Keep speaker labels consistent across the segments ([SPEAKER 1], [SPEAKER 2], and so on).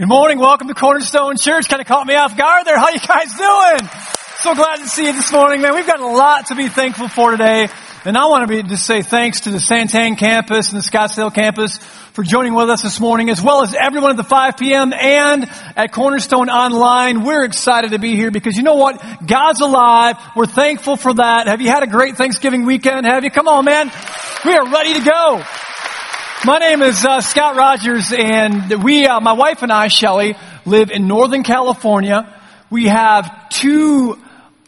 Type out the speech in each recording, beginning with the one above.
[SPEAKER 1] Good morning. Welcome to Cornerstone Church. Kind of caught me off guard there. How you guys doing? So glad to see you this morning, man. We've got a lot to be thankful for today. And I want to be, just say thanks to the Santan campus and the Scottsdale campus for joining with us this morning, as well as everyone at the 5 p.m. and at Cornerstone Online. We're excited to be here because you know what? God's alive. We're thankful for that. Have you had a great Thanksgiving weekend? Have you? Come on, man. We are ready to go. My name is uh, Scott Rogers, and we, uh, my wife and I, Shelly, live in Northern California. We have two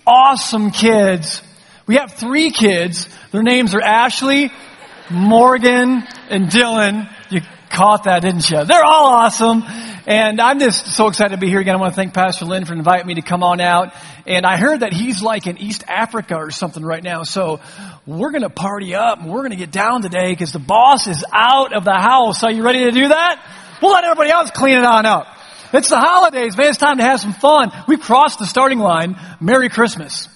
[SPEAKER 1] awesome kids. We have three kids. Their names are Ashley, Morgan, and Dylan. You caught that, didn't you? They're all awesome. And I'm just so excited to be here again. I want to thank Pastor Lynn for inviting me to come on out. And I heard that he's like in East Africa or something right now. So we're going to party up and we're going to get down today because the boss is out of the house. Are you ready to do that? We'll let everybody else clean it on up. It's the holidays, man. It's time to have some fun. We've crossed the starting line. Merry Christmas.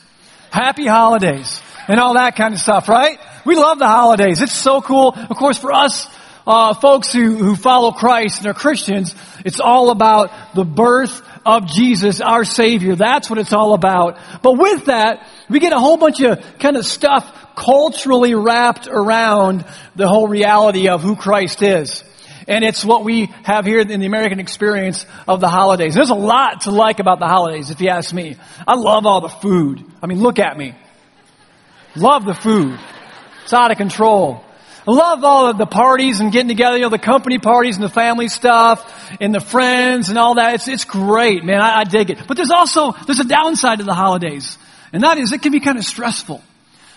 [SPEAKER 1] Happy holidays. And all that kind of stuff, right? We love the holidays. It's so cool. Of course, for us, uh, folks who, who follow Christ and are Christians, it's all about the birth of Jesus, our Savior. That's what it's all about. But with that, we get a whole bunch of kind of stuff culturally wrapped around the whole reality of who Christ is. And it's what we have here in the American experience of the holidays. There's a lot to like about the holidays, if you ask me. I love all the food. I mean, look at me. Love the food. It's out of control. Love all of the parties and getting together, you know, the company parties and the family stuff and the friends and all that. It's, it's great, man. I, I dig it. But there's also, there's a downside to the holidays. And that is it can be kind of stressful.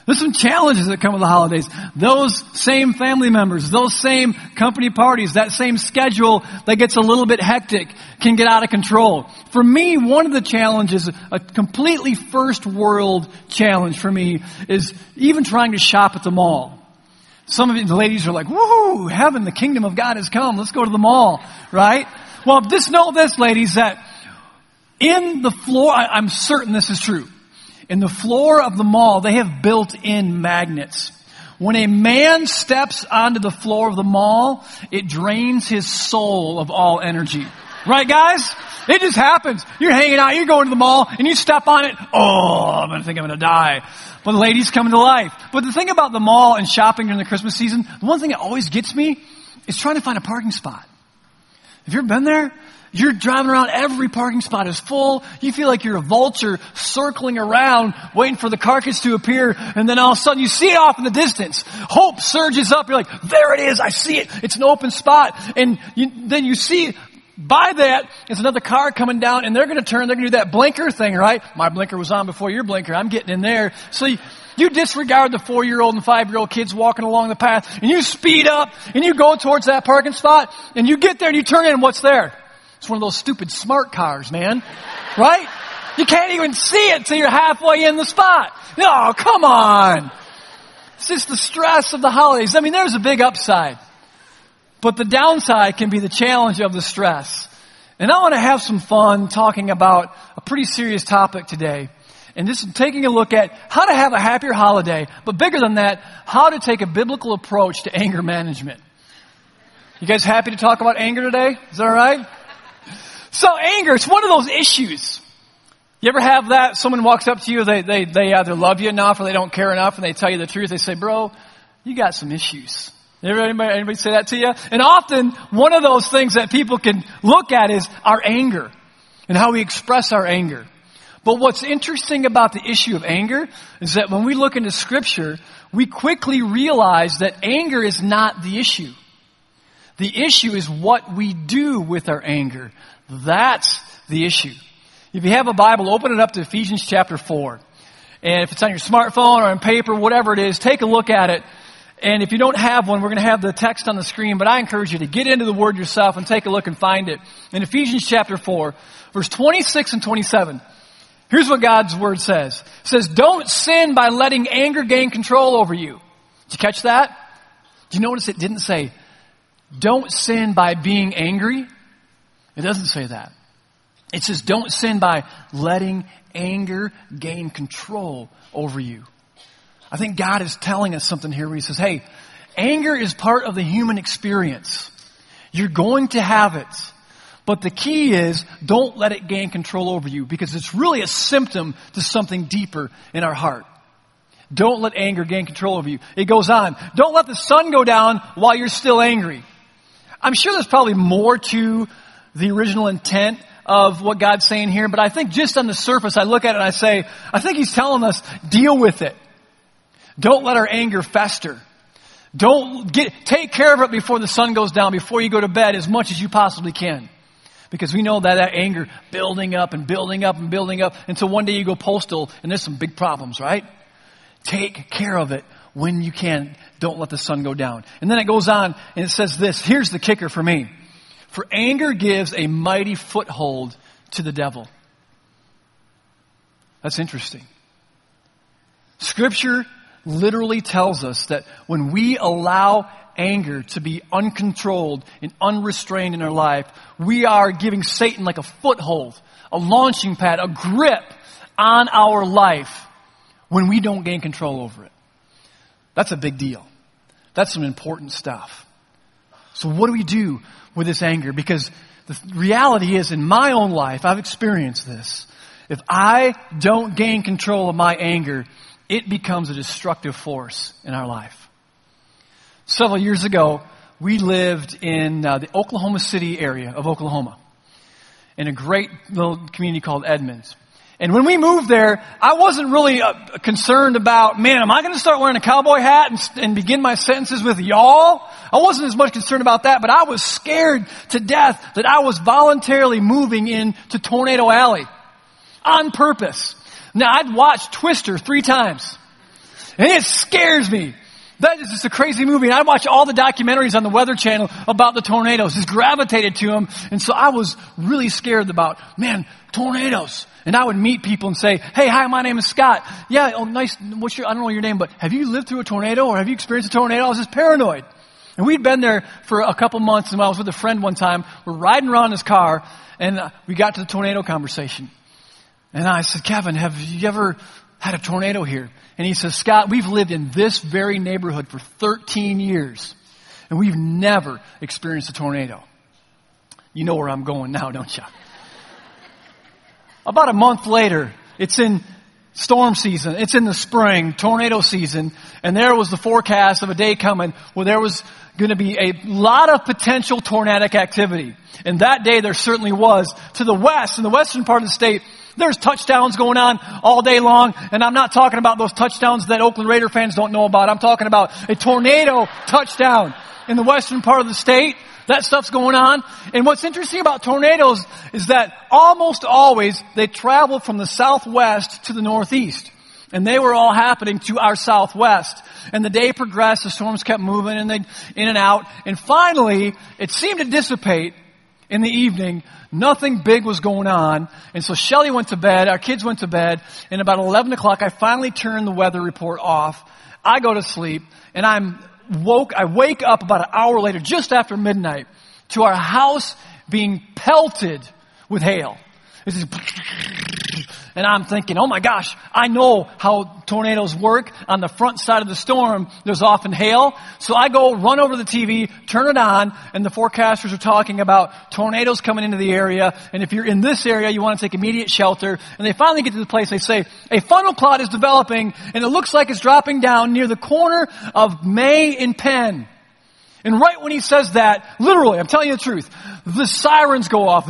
[SPEAKER 1] There's some challenges that come with the holidays. Those same family members, those same company parties, that same schedule that gets a little bit hectic can get out of control. For me, one of the challenges, a completely first world challenge for me, is even trying to shop at the mall. Some of you, the ladies are like, woo, heaven, the kingdom of God has come. Let's go to the mall, right? Well, just know this, ladies, that in the floor, I, I'm certain this is true. In the floor of the mall, they have built in magnets. When a man steps onto the floor of the mall, it drains his soul of all energy. Right, guys? It just happens. You're hanging out, you're going to the mall, and you step on it. Oh, I'm gonna think I'm gonna die. But the ladies come to life. But the thing about the mall and shopping during the Christmas season, the one thing that always gets me is trying to find a parking spot. Have you ever been there? You're driving around, every parking spot is full. You feel like you're a vulture circling around, waiting for the carcass to appear, and then all of a sudden you see it off in the distance. Hope surges up. You're like, there it is, I see it. It's an open spot. And you, then you see by that is another car coming down and they're going to turn, they're going to do that blinker thing, right? My blinker was on before your blinker. I'm getting in there. So you, disregard the four year old and five year old kids walking along the path and you speed up and you go towards that parking spot and you get there and you turn in and what's there? It's one of those stupid smart cars, man. Right? You can't even see it till you're halfway in the spot. No, come on. It's just the stress of the holidays. I mean, there's a big upside. But the downside can be the challenge of the stress. And I want to have some fun talking about a pretty serious topic today. And just taking a look at how to have a happier holiday, but bigger than that, how to take a biblical approach to anger management. You guys happy to talk about anger today? Is that alright? So anger, it's one of those issues. You ever have that? Someone walks up to you, they, they, they either love you enough or they don't care enough and they tell you the truth. They say, bro, you got some issues. Anybody, anybody say that to you? And often, one of those things that people can look at is our anger and how we express our anger. But what's interesting about the issue of anger is that when we look into scripture, we quickly realize that anger is not the issue. The issue is what we do with our anger. That's the issue. If you have a Bible, open it up to Ephesians chapter 4. And if it's on your smartphone or on paper, whatever it is, take a look at it and if you don't have one, we're going to have the text on the screen, but I encourage you to get into the Word yourself and take a look and find it. In Ephesians chapter 4, verse 26 and 27, here's what God's Word says. It says, don't sin by letting anger gain control over you. Did you catch that? Do you notice it didn't say, don't sin by being angry? It doesn't say that. It says, don't sin by letting anger gain control over you. I think God is telling us something here where He says, hey, anger is part of the human experience. You're going to have it. But the key is don't let it gain control over you because it's really a symptom to something deeper in our heart. Don't let anger gain control over you. It goes on. Don't let the sun go down while you're still angry. I'm sure there's probably more to the original intent of what God's saying here, but I think just on the surface, I look at it and I say, I think He's telling us, deal with it. Don't let our anger fester. Don't get, take care of it before the sun goes down, before you go to bed as much as you possibly can. Because we know that that anger building up and building up and building up until one day you go postal and there's some big problems, right? Take care of it when you can. Don't let the sun go down. And then it goes on and it says this. Here's the kicker for me. For anger gives a mighty foothold to the devil. That's interesting. Scripture literally tells us that when we allow anger to be uncontrolled and unrestrained in our life, we are giving Satan like a foothold, a launching pad, a grip on our life when we don't gain control over it. That's a big deal. That's some important stuff. So what do we do with this anger? Because the reality is in my own life, I've experienced this. If I don't gain control of my anger, it becomes a destructive force in our life. Several years ago, we lived in uh, the Oklahoma City area of Oklahoma in a great little community called Edmonds. And when we moved there, I wasn't really uh, concerned about, man, am I going to start wearing a cowboy hat and, and begin my sentences with y'all? I wasn't as much concerned about that, but I was scared to death that I was voluntarily moving into Tornado Alley on purpose. Now, I'd watched Twister three times, and it scares me. That is just a crazy movie. And I watch all the documentaries on the Weather Channel about the tornadoes. Just gravitated to them. And so I was really scared about, man, tornadoes. And I would meet people and say, hey, hi, my name is Scott. Yeah, oh, nice. What's your, I don't know your name, but have you lived through a tornado or have you experienced a tornado? I was just paranoid. And we'd been there for a couple months and I was with a friend one time. We're riding around in his car and uh, we got to the tornado conversation. And I said, Kevin, have you ever had a tornado here? And he says, Scott, we've lived in this very neighborhood for 13 years and we've never experienced a tornado. You know where I'm going now, don't you? About a month later, it's in storm season. It's in the spring, tornado season, and there was the forecast of a day coming where there was going to be a lot of potential tornadic activity. And that day there certainly was. To the west, in the western part of the state, there's touchdowns going on all day long, and I'm not talking about those touchdowns that Oakland Raider fans don't know about. I'm talking about a tornado touchdown in the western part of the state. That stuff's going on. And what's interesting about tornadoes is that almost always they travel from the southwest to the northeast. And they were all happening to our southwest. And the day progressed, the storms kept moving and they in and out. And finally, it seemed to dissipate in the evening. Nothing big was going on. And so Shelly went to bed, our kids went to bed, and about 11 o'clock I finally turned the weather report off. I go to sleep, and I'm woke, I wake up about an hour later, just after midnight, to our house being pelted with hail. This is and I'm thinking, oh my gosh, I know how tornadoes work. On the front side of the storm, there's often hail. So I go run over the TV, turn it on, and the forecasters are talking about tornadoes coming into the area. And if you're in this area, you want to take immediate shelter. And they finally get to the place, they say, a funnel cloud is developing, and it looks like it's dropping down near the corner of May and Penn. And right when he says that, literally, I'm telling you the truth, the sirens go off.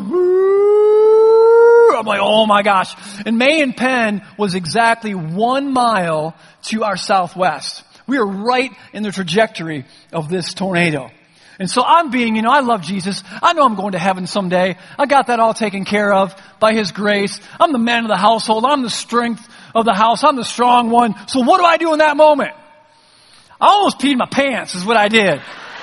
[SPEAKER 1] I'm like, oh my gosh. And May and Penn was exactly one mile to our southwest. We are right in the trajectory of this tornado. And so I'm being, you know, I love Jesus. I know I'm going to heaven someday. I got that all taken care of by His grace. I'm the man of the household. I'm the strength of the house. I'm the strong one. So what do I do in that moment? I almost peed my pants is what I did.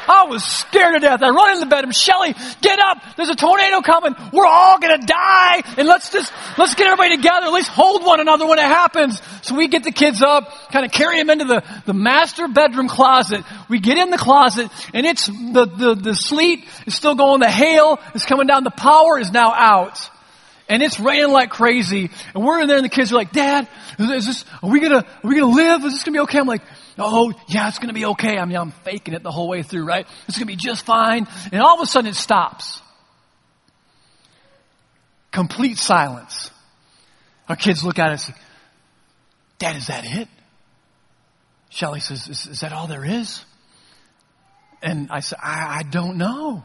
[SPEAKER 1] I was scared to death. I run into the bedroom. Shelly, get up. There's a tornado coming. We're all going to die. And let's just, let's get everybody together. At least hold one another when it happens. So we get the kids up, kind of carry them into the, the master bedroom closet. We get in the closet and it's, the, the, the sleet is still going. The hail is coming down. The power is now out. And it's raining like crazy. And we're in there and the kids are like, Dad, is this, are we gonna, are we gonna live? Is this gonna be okay? I'm like, oh, yeah, it's going to be okay. I mean, I'm faking it the whole way through, right? It's going to be just fine. And all of a sudden it stops. Complete silence. Our kids look at us. And say, Dad, is that it? Shelly says, is, is, that all there is? And I said, I, I don't know.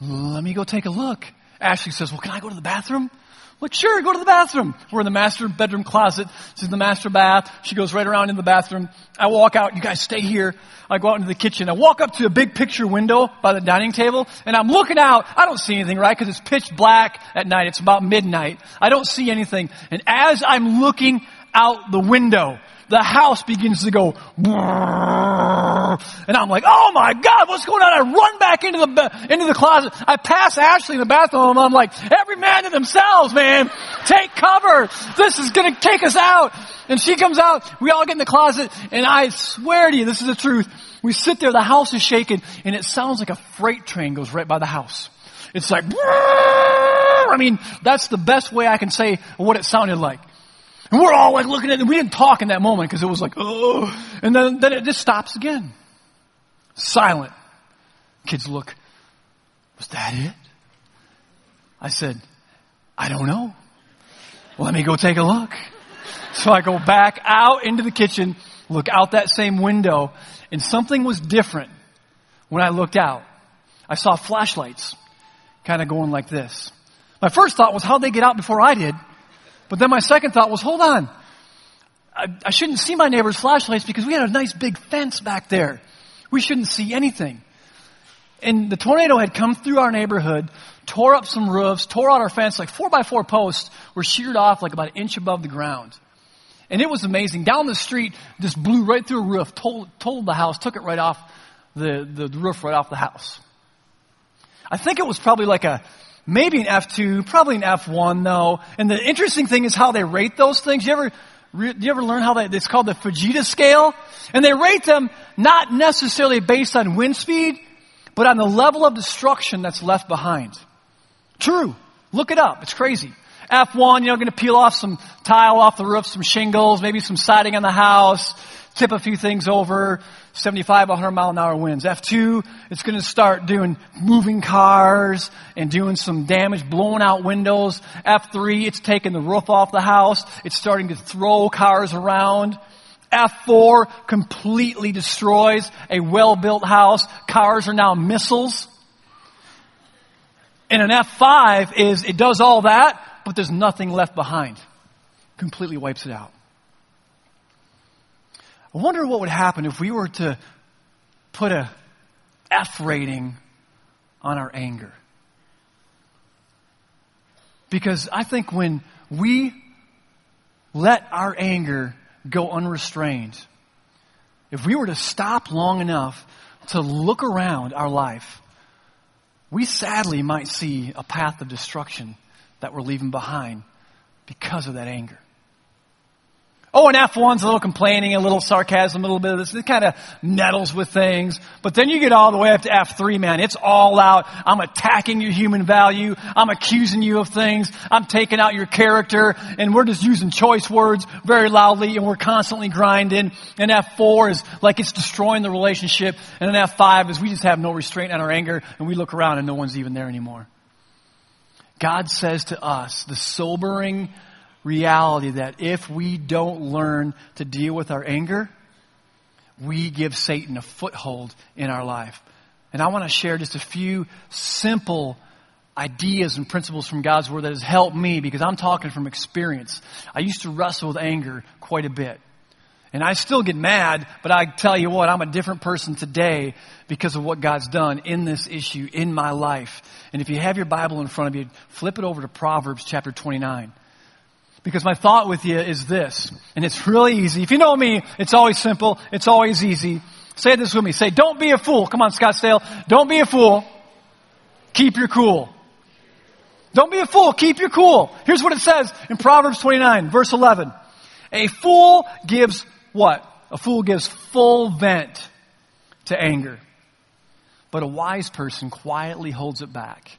[SPEAKER 1] Let me go take a look. Ashley says, well, can I go to the bathroom? Like, sure, go to the bathroom. We're in the master bedroom closet. This is the master bath. She goes right around in the bathroom. I walk out. You guys stay here. I go out into the kitchen. I walk up to a big picture window by the dining table and I'm looking out. I don't see anything, right? Cause it's pitch black at night. It's about midnight. I don't see anything. And as I'm looking out the window, the house begins to go, and I'm like, oh my God, what's going on? I run back into the, into the closet. I pass Ashley in the bathroom. And I'm like, every man to themselves, man. Take cover. This is going to take us out. And she comes out. We all get in the closet. And I swear to you, this is the truth. We sit there. The house is shaking and it sounds like a freight train goes right by the house. It's like, I mean, that's the best way I can say what it sounded like. And we're all like looking at it. We didn't talk in that moment because it was like, oh. And then, then it just stops again. Silent. Kids look, was that it? I said, I don't know. Let me go take a look. So I go back out into the kitchen, look out that same window, and something was different when I looked out. I saw flashlights kind of going like this. My first thought was how'd they get out before I did? But then my second thought was, hold on. I, I shouldn't see my neighbor's flashlights because we had a nice big fence back there. We shouldn't see anything. And the tornado had come through our neighborhood, tore up some roofs, tore out our fence, like four by four posts were sheared off like about an inch above the ground. And it was amazing. Down the street, just blew right through a roof, told, told the house, took it right off the, the roof right off the house. I think it was probably like a maybe an F2, probably an F1 though. And the interesting thing is how they rate those things. You ever, you ever learn how they, it's called the Fujita scale? And they rate them not necessarily based on wind speed, but on the level of destruction that's left behind. True. Look it up. It's crazy. F1, you know, going to peel off some tile off the roof, some shingles, maybe some siding on the house, tip a few things over, 75, 100 mile an hour winds. F2, it's going to start doing moving cars and doing some damage, blowing out windows. F3, it's taking the roof off the house. It's starting to throw cars around. F4 completely destroys a well-built house. Cars are now missiles. And an F5 is, it does all that, but there's nothing left behind. Completely wipes it out. I wonder what would happen if we were to put a F rating on our anger. Because I think when we let our anger go unrestrained, if we were to stop long enough to look around our life, we sadly might see a path of destruction that we're leaving behind because of that anger. Oh, and F1's a little complaining, a little sarcasm, a little bit of this. It kind of nettles with things. But then you get all the way up to F3, man. It's all out. I'm attacking your human value. I'm accusing you of things. I'm taking out your character. And we're just using choice words very loudly and we're constantly grinding. And F4 is like it's destroying the relationship. And then F5 is we just have no restraint on our anger and we look around and no one's even there anymore. God says to us, the sobering reality that if we don't learn to deal with our anger, we give Satan a foothold in our life. And I want to share just a few simple ideas and principles from God's Word that has helped me because I'm talking from experience. I used to wrestle with anger quite a bit. And I still get mad, but I tell you what, I'm a different person today because of what God's done in this issue in my life. And if you have your Bible in front of you, flip it over to Proverbs chapter 29. Because my thought with you is this, and it's really easy. If you know me, it's always simple, it's always easy. Say this with me. Say, don't be a fool. Come on, Scottsdale. Don't be a fool. Keep your cool. Don't be a fool. Keep your cool. Here's what it says in Proverbs 29, verse 11. A fool gives what? A fool gives full vent to anger. But a wise person quietly holds it back.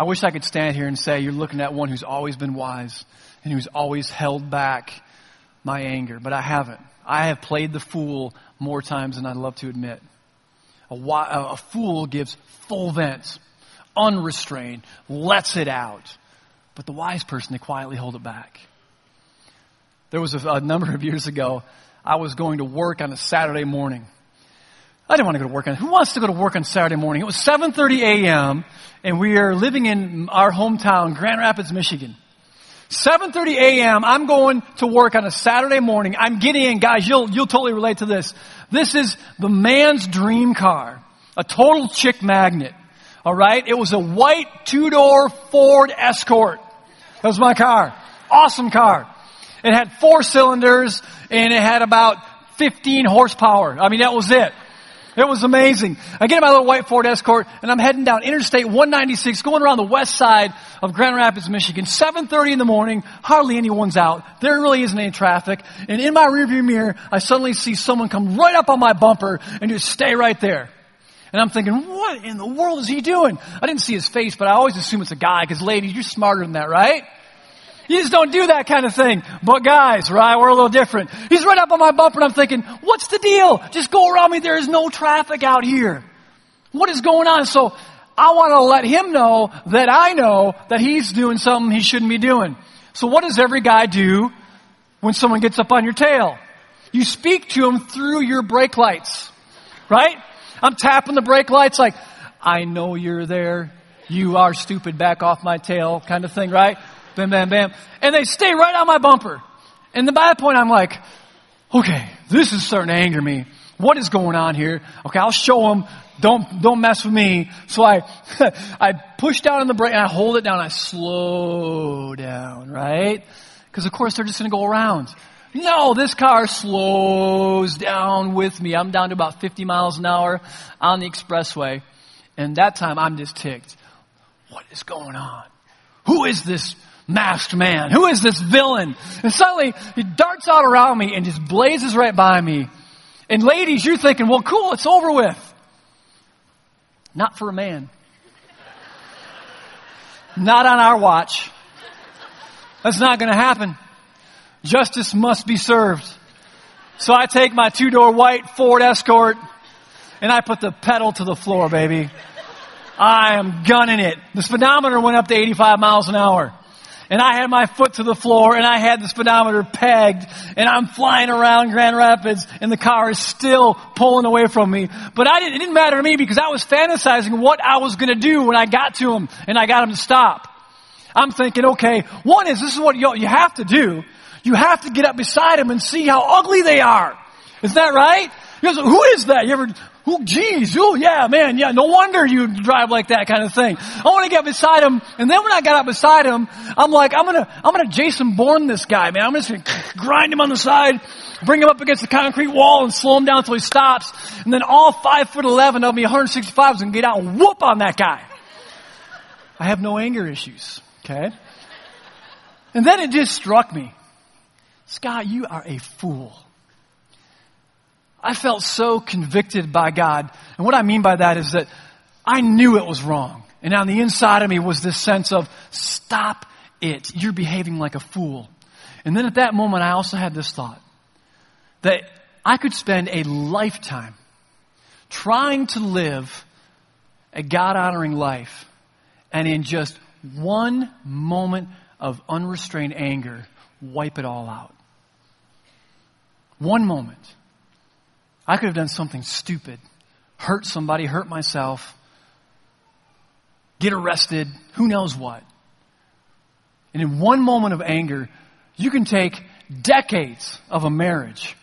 [SPEAKER 1] I wish I could stand here and say, You're looking at one who's always been wise and who's always held back my anger, but I haven't. I have played the fool more times than I'd love to admit. A, a fool gives full vent, unrestrained, lets it out. But the wise person, they quietly hold it back. There was a, a number of years ago, I was going to work on a Saturday morning. I didn't want to go to work on. Who wants to go to work on Saturday morning? It was 7:30 a.m. and we are living in our hometown, Grand Rapids, Michigan. 7:30 a.m. I'm going to work on a Saturday morning. I'm getting in, guys. You'll you'll totally relate to this. This is the man's dream car, a total chick magnet. All right, it was a white two-door Ford Escort. That was my car. Awesome car. It had four cylinders and it had about 15 horsepower. I mean, that was it. It was amazing. I get in my little white Ford Escort and I'm heading down Interstate 196 going around the west side of Grand Rapids, Michigan. 7.30 in the morning. Hardly anyone's out. There really isn't any traffic. And in my rearview mirror, I suddenly see someone come right up on my bumper and just stay right there. And I'm thinking, what in the world is he doing? I didn't see his face, but I always assume it's a guy because ladies, you're smarter than that, right? You just don't do that kind of thing. But guys, right, we're a little different. He's right up on my bumper and I'm thinking, what's the deal? Just go around me. There is no traffic out here. What is going on? So I want to let him know that I know that he's doing something he shouldn't be doing. So what does every guy do when someone gets up on your tail? You speak to him through your brake lights, right? I'm tapping the brake lights like, I know you're there. You are stupid. Back off my tail kind of thing, right? Bam, bam, bam. And they stay right on my bumper. And then by that point, I'm like, okay, this is starting to anger me. What is going on here? Okay, I'll show them. Don't, don't mess with me. So I, I push down on the brake and I hold it down. I slow down, right? Because of course they're just going to go around. No, this car slows down with me. I'm down to about 50 miles an hour on the expressway. And that time I'm just ticked. What is going on? Who is this masked man? Who is this villain? And suddenly he darts out around me and just blazes right by me. And ladies, you're thinking, well, cool, it's over with. Not for a man. Not on our watch. That's not going to happen. Justice must be served. So I take my two door white Ford Escort and I put the pedal to the floor, baby. I am gunning it. The speedometer went up to 85 miles an hour and I had my foot to the floor and I had the speedometer pegged and I'm flying around Grand Rapids and the car is still pulling away from me. But I didn't, it didn't matter to me because I was fantasizing what I was going to do when I got to him and I got him to stop. I'm thinking, okay, one is this is what you, you have to do. You have to get up beside him and see how ugly they are. Is that right? Goes, who is that? You ever Oh, geez. Oh, yeah, man. Yeah, no wonder you drive like that kind of thing. I want to get beside him. And then when I got up beside him, I'm like, I'm going to, I'm going to Jason Bourne this guy, man. I'm just going to grind him on the side, bring him up against the concrete wall and slow him down until he stops. And then all five foot 11 of me, 165 is going to get out and whoop on that guy. I have no anger issues. Okay. And then it just struck me. Scott, you are a fool. I felt so convicted by God. And what I mean by that is that I knew it was wrong. And on the inside of me was this sense of, stop it. You're behaving like a fool. And then at that moment, I also had this thought that I could spend a lifetime trying to live a God honoring life and in just one moment of unrestrained anger, wipe it all out. One moment. I could have done something stupid, hurt somebody, hurt myself, get arrested, who knows what. And in one moment of anger, you can take decades of a marriage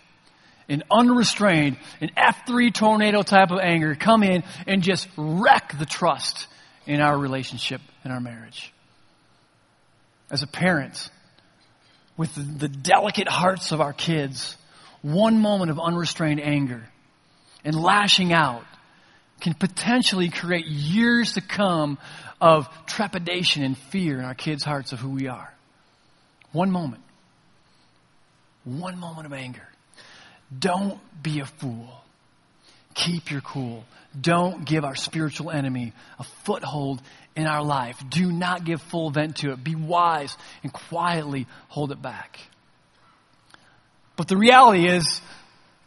[SPEAKER 1] in unrestrained, an F3 tornado type of anger, come in and just wreck the trust in our relationship, in our marriage. As a parent, with the delicate hearts of our kids, one moment of unrestrained anger and lashing out can potentially create years to come of trepidation and fear in our kids' hearts of who we are. One moment. One moment of anger. Don't be a fool. Keep your cool. Don't give our spiritual enemy a foothold in our life. Do not give full vent to it. Be wise and quietly hold it back. But the reality is,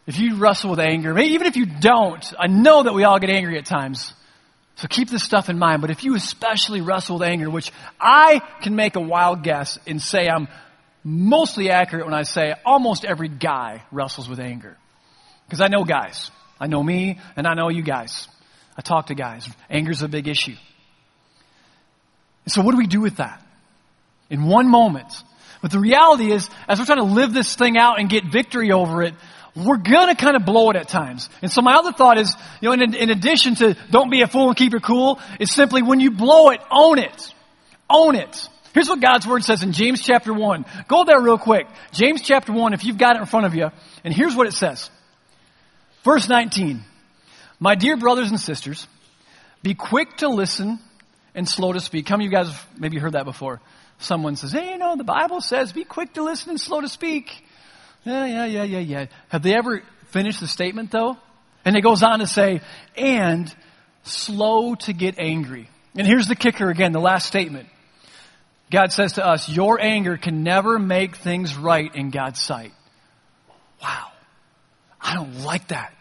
[SPEAKER 1] if you wrestle with anger, even if you don't, I know that we all get angry at times. So keep this stuff in mind. But if you especially wrestle with anger, which I can make a wild guess and say I'm mostly accurate when I say almost every guy wrestles with anger. Because I know guys. I know me and I know you guys. I talk to guys. Anger's a big issue. So what do we do with that? In one moment. But the reality is, as we're trying to live this thing out and get victory over it, we're gonna kind of blow it at times. And so my other thought is, you know, in, in addition to don't be a fool and keep it cool, is simply when you blow it, own it. Own it. Here's what God's Word says in James chapter 1. Go there real quick. James chapter 1, if you've got it in front of you. And here's what it says. Verse 19. My dear brothers and sisters, be quick to listen and slow to speak. How many of you guys maybe heard that before? Someone says, hey, you know, the Bible says be quick to listen and slow to speak. Yeah, yeah, yeah, yeah, yeah. Have they ever finished the statement though? And it goes on to say, and slow to get angry. And here's the kicker again, the last statement. God says to us, your anger can never make things right in God's sight. Wow. I don't like that.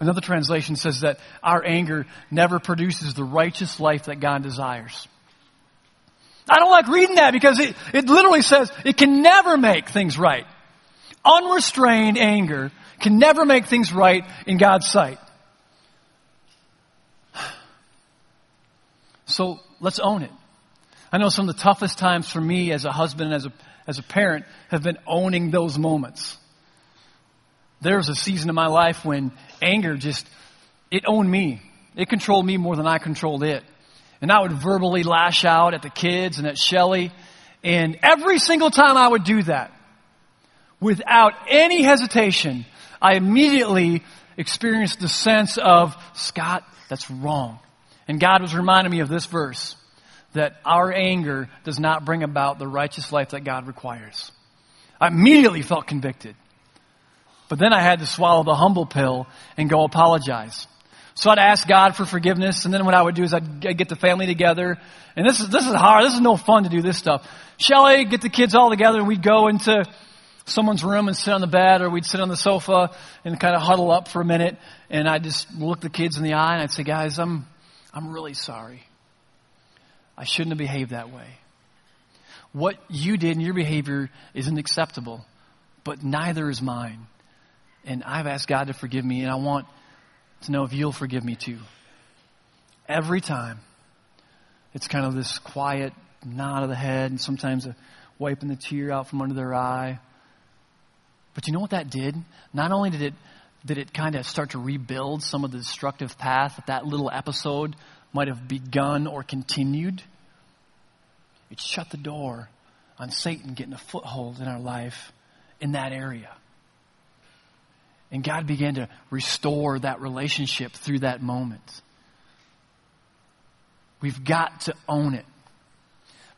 [SPEAKER 1] Another translation says that our anger never produces the righteous life that God desires. I don't like reading that because it, it literally says it can never make things right. Unrestrained anger can never make things right in God's sight. So let's own it. I know some of the toughest times for me as a husband and as a, as a parent have been owning those moments. There was a season in my life when anger just, it owned me. It controlled me more than I controlled it. And I would verbally lash out at the kids and at Shelly. And every single time I would do that, without any hesitation, I immediately experienced the sense of, Scott, that's wrong. And God was reminding me of this verse that our anger does not bring about the righteous life that God requires. I immediately felt convicted. But then I had to swallow the humble pill and go apologize. So I'd ask God for forgiveness, and then what I would do is I'd get the family together. And this is, this is hard. This is no fun to do this stuff. Shelly, get the kids all together, and we'd go into someone's room and sit on the bed, or we'd sit on the sofa and kind of huddle up for a minute. And I'd just look the kids in the eye, and I'd say, guys, I'm, I'm really sorry. I shouldn't have behaved that way. What you did in your behavior isn't acceptable, but neither is mine. And I've asked God to forgive me, and I want to know if you'll forgive me too. Every time, it's kind of this quiet nod of the head, and sometimes a wiping the tear out from under their eye. But you know what that did? Not only did it did it kind of start to rebuild some of the destructive path that that little episode might have begun or continued, it shut the door on Satan getting a foothold in our life in that area. And God began to restore that relationship through that moment. We've got to own it.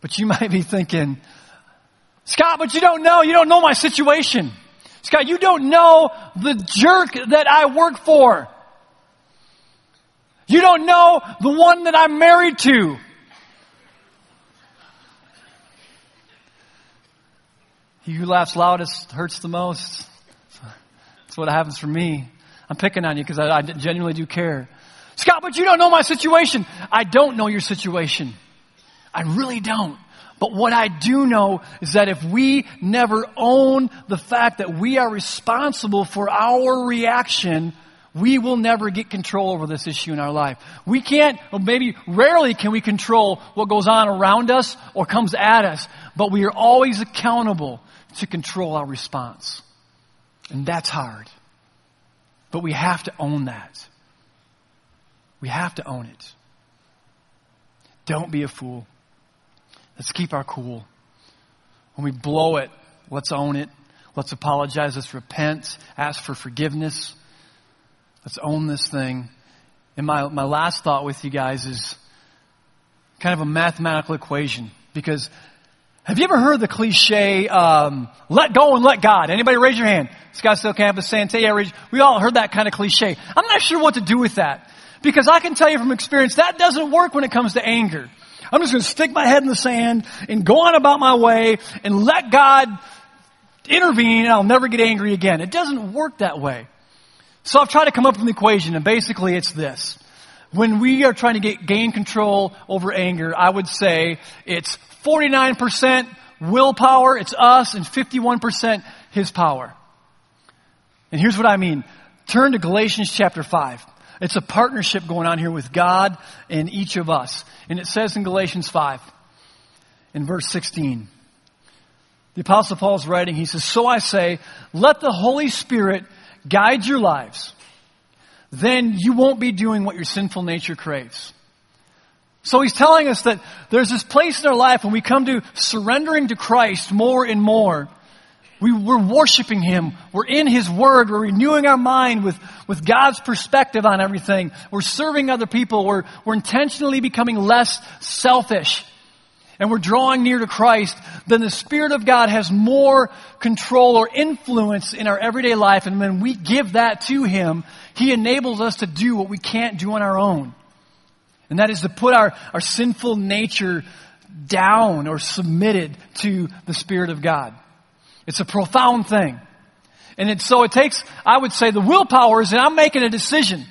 [SPEAKER 1] But you might be thinking, Scott, but you don't know, you don't know my situation. Scott, you don't know the jerk that I work for. You don't know the one that I'm married to. He who laughs loudest hurts the most. That's what happens for me. I'm picking on you because I, I genuinely do care. Scott, but you don't know my situation. I don't know your situation. I really don't. But what I do know is that if we never own the fact that we are responsible for our reaction, we will never get control over this issue in our life. We can't, or maybe rarely can we control what goes on around us or comes at us, but we are always accountable to control our response. And that's hard. But we have to own that. We have to own it. Don't be a fool. Let's keep our cool. When we blow it, let's own it. Let's apologize. Let's repent. Ask for forgiveness. Let's own this thing. And my, my last thought with you guys is kind of a mathematical equation because have you ever heard the cliche, um, let go and let God? Anybody raise your hand? Scottsdale campus, Santa Santé, we all heard that kind of cliche. I'm not sure what to do with that. Because I can tell you from experience, that doesn't work when it comes to anger. I'm just going to stick my head in the sand and go on about my way and let God intervene and I'll never get angry again. It doesn't work that way. So I've tried to come up with an equation and basically it's this. When we are trying to get, gain control over anger, I would say it's 49% willpower, it's us, and 51% his power. And here's what I mean. Turn to Galatians chapter 5. It's a partnership going on here with God and each of us. And it says in Galatians 5, in verse 16, the Apostle Paul's writing, he says, So I say, let the Holy Spirit guide your lives. Then you won't be doing what your sinful nature craves. So he's telling us that there's this place in our life when we come to surrendering to Christ more and more. We, we're worshiping Him. We're in His Word. We're renewing our mind with, with God's perspective on everything. We're serving other people. We're, we're intentionally becoming less selfish. And we're drawing near to Christ. Then the Spirit of God has more control or influence in our everyday life. And when we give that to Him, He enables us to do what we can't do on our own. And that is to put our, our sinful nature down or submitted to the Spirit of God. It's a profound thing. And it, so it takes, I would say, the willpower is that I'm making a decision.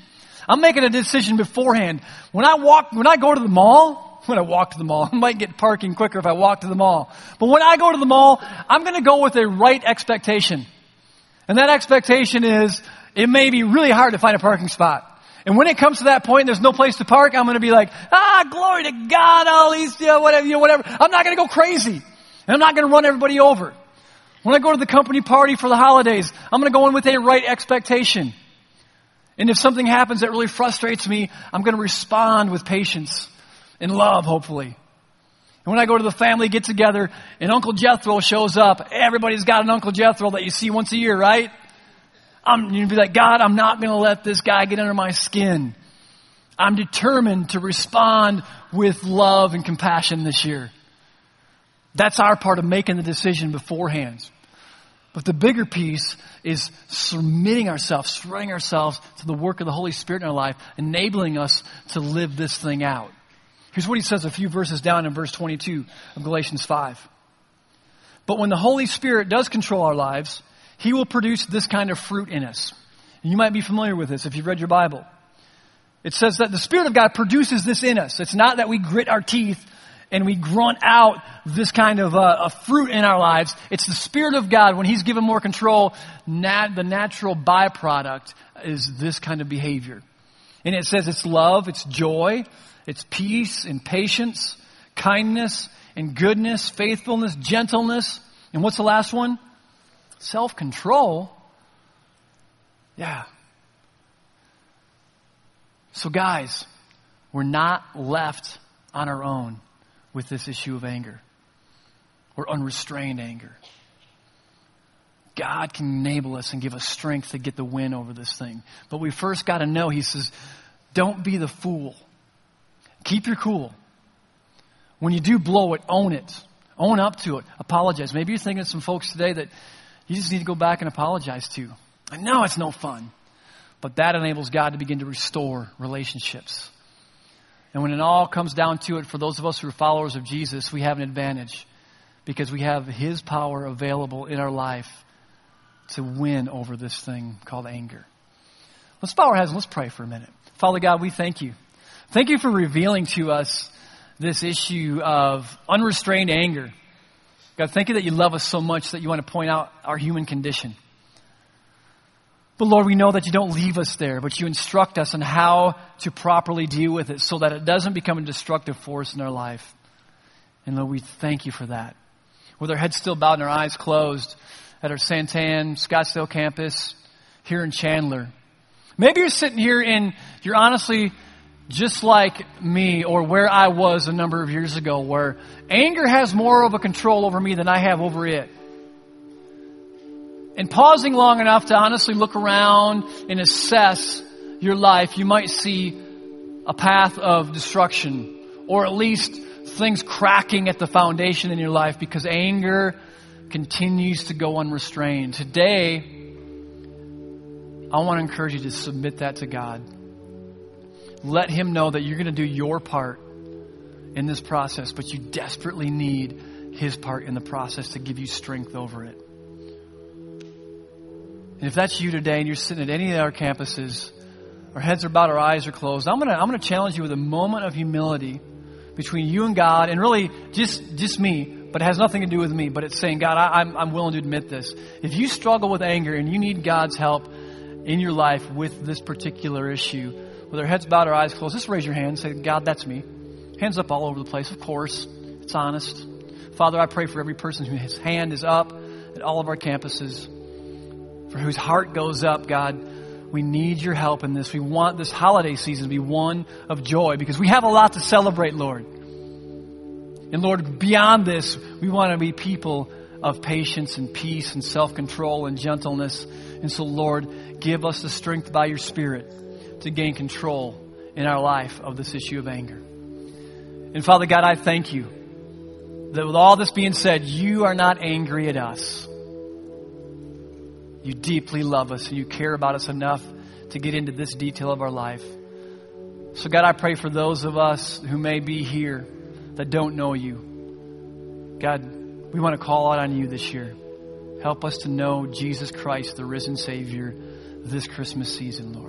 [SPEAKER 1] I'm making a decision beforehand. When I walk, when I go to the mall, when I walk to the mall, I might get parking quicker if I walk to the mall. But when I go to the mall, I'm going to go with a right expectation. And that expectation is, it may be really hard to find a parking spot. And when it comes to that point and there's no place to park, I'm going to be like, ah, glory to God, all these, whatever, you know, whatever. I'm not going to go crazy. And I'm not going to run everybody over. When I go to the company party for the holidays, I'm going to go in with a right expectation. And if something happens that really frustrates me, I'm going to respond with patience and love, hopefully. And when I go to the family get together and Uncle Jethro shows up, everybody's got an Uncle Jethro that you see once a year, right? I'm, you'd be like, God, I'm not going to let this guy get under my skin. I'm determined to respond with love and compassion this year. That's our part of making the decision beforehand. But the bigger piece is submitting ourselves, surrendering ourselves to the work of the Holy Spirit in our life, enabling us to live this thing out. Here's what he says a few verses down in verse 22 of Galatians 5. But when the Holy Spirit does control our lives, he will produce this kind of fruit in us. And you might be familiar with this if you've read your Bible. It says that the Spirit of God produces this in us. It's not that we grit our teeth and we grunt out this kind of uh, a fruit in our lives. It's the Spirit of God, when He's given more control, nat- the natural byproduct is this kind of behavior. And it says it's love, it's joy, it's peace and patience, kindness and goodness, faithfulness, gentleness. And what's the last one? Self control. Yeah. So, guys, we're not left on our own with this issue of anger or unrestrained anger. God can enable us and give us strength to get the win over this thing. But we first got to know, he says, don't be the fool. Keep your cool. When you do blow it, own it. Own up to it. Apologize. Maybe you're thinking of some folks today that you just need to go back and apologize to. I know it's no fun. But that enables God to begin to restore relationships. And when it all comes down to it, for those of us who are followers of Jesus, we have an advantage because we have His power available in our life to win over this thing called anger. Let's bow our heads and let's pray for a minute. Father God, we thank you. Thank you for revealing to us this issue of unrestrained anger. God, thank you that you love us so much that you want to point out our human condition. But Lord, we know that you don't leave us there, but you instruct us on how to properly deal with it so that it doesn't become a destructive force in our life. And Lord, we thank you for that. With our heads still bowed and our eyes closed at our Santan Scottsdale campus here in Chandler. Maybe you're sitting here and you're honestly just like me or where I was a number of years ago where anger has more of a control over me than I have over it. And pausing long enough to honestly look around and assess your life, you might see a path of destruction or at least things cracking at the foundation in your life because anger continues to go unrestrained. Today, I want to encourage you to submit that to God. Let Him know that you're going to do your part in this process, but you desperately need His part in the process to give you strength over it. And if that's you today and you're sitting at any of our campuses, our heads are bowed, our eyes are closed, I'm going to I'm going to challenge you with a moment of humility between you and God, and really just, just me, but it has nothing to do with me, but it's saying, God, I, I'm, I'm willing to admit this. If you struggle with anger and you need God's help in your life with this particular issue, with our heads bowed, our eyes closed, just raise your hand and say, God, that's me. Hands up all over the place, of course. It's honest. Father, I pray for every person whose hand is up at all of our campuses, for whose heart goes up, God. We need your help in this. We want this holiday season to be one of joy because we have a lot to celebrate, Lord. And Lord, beyond this, we want to be people of patience and peace and self control and gentleness. And so, Lord, give us the strength by your Spirit to gain control in our life of this issue of anger. And Father God, I thank you that with all this being said, you are not angry at us. You deeply love us and you care about us enough to get into this detail of our life. So, God, I pray for those of us who may be here that don't know you. God, we want to call out on you this year. Help us to know Jesus Christ, the risen Savior, this Christmas season, Lord.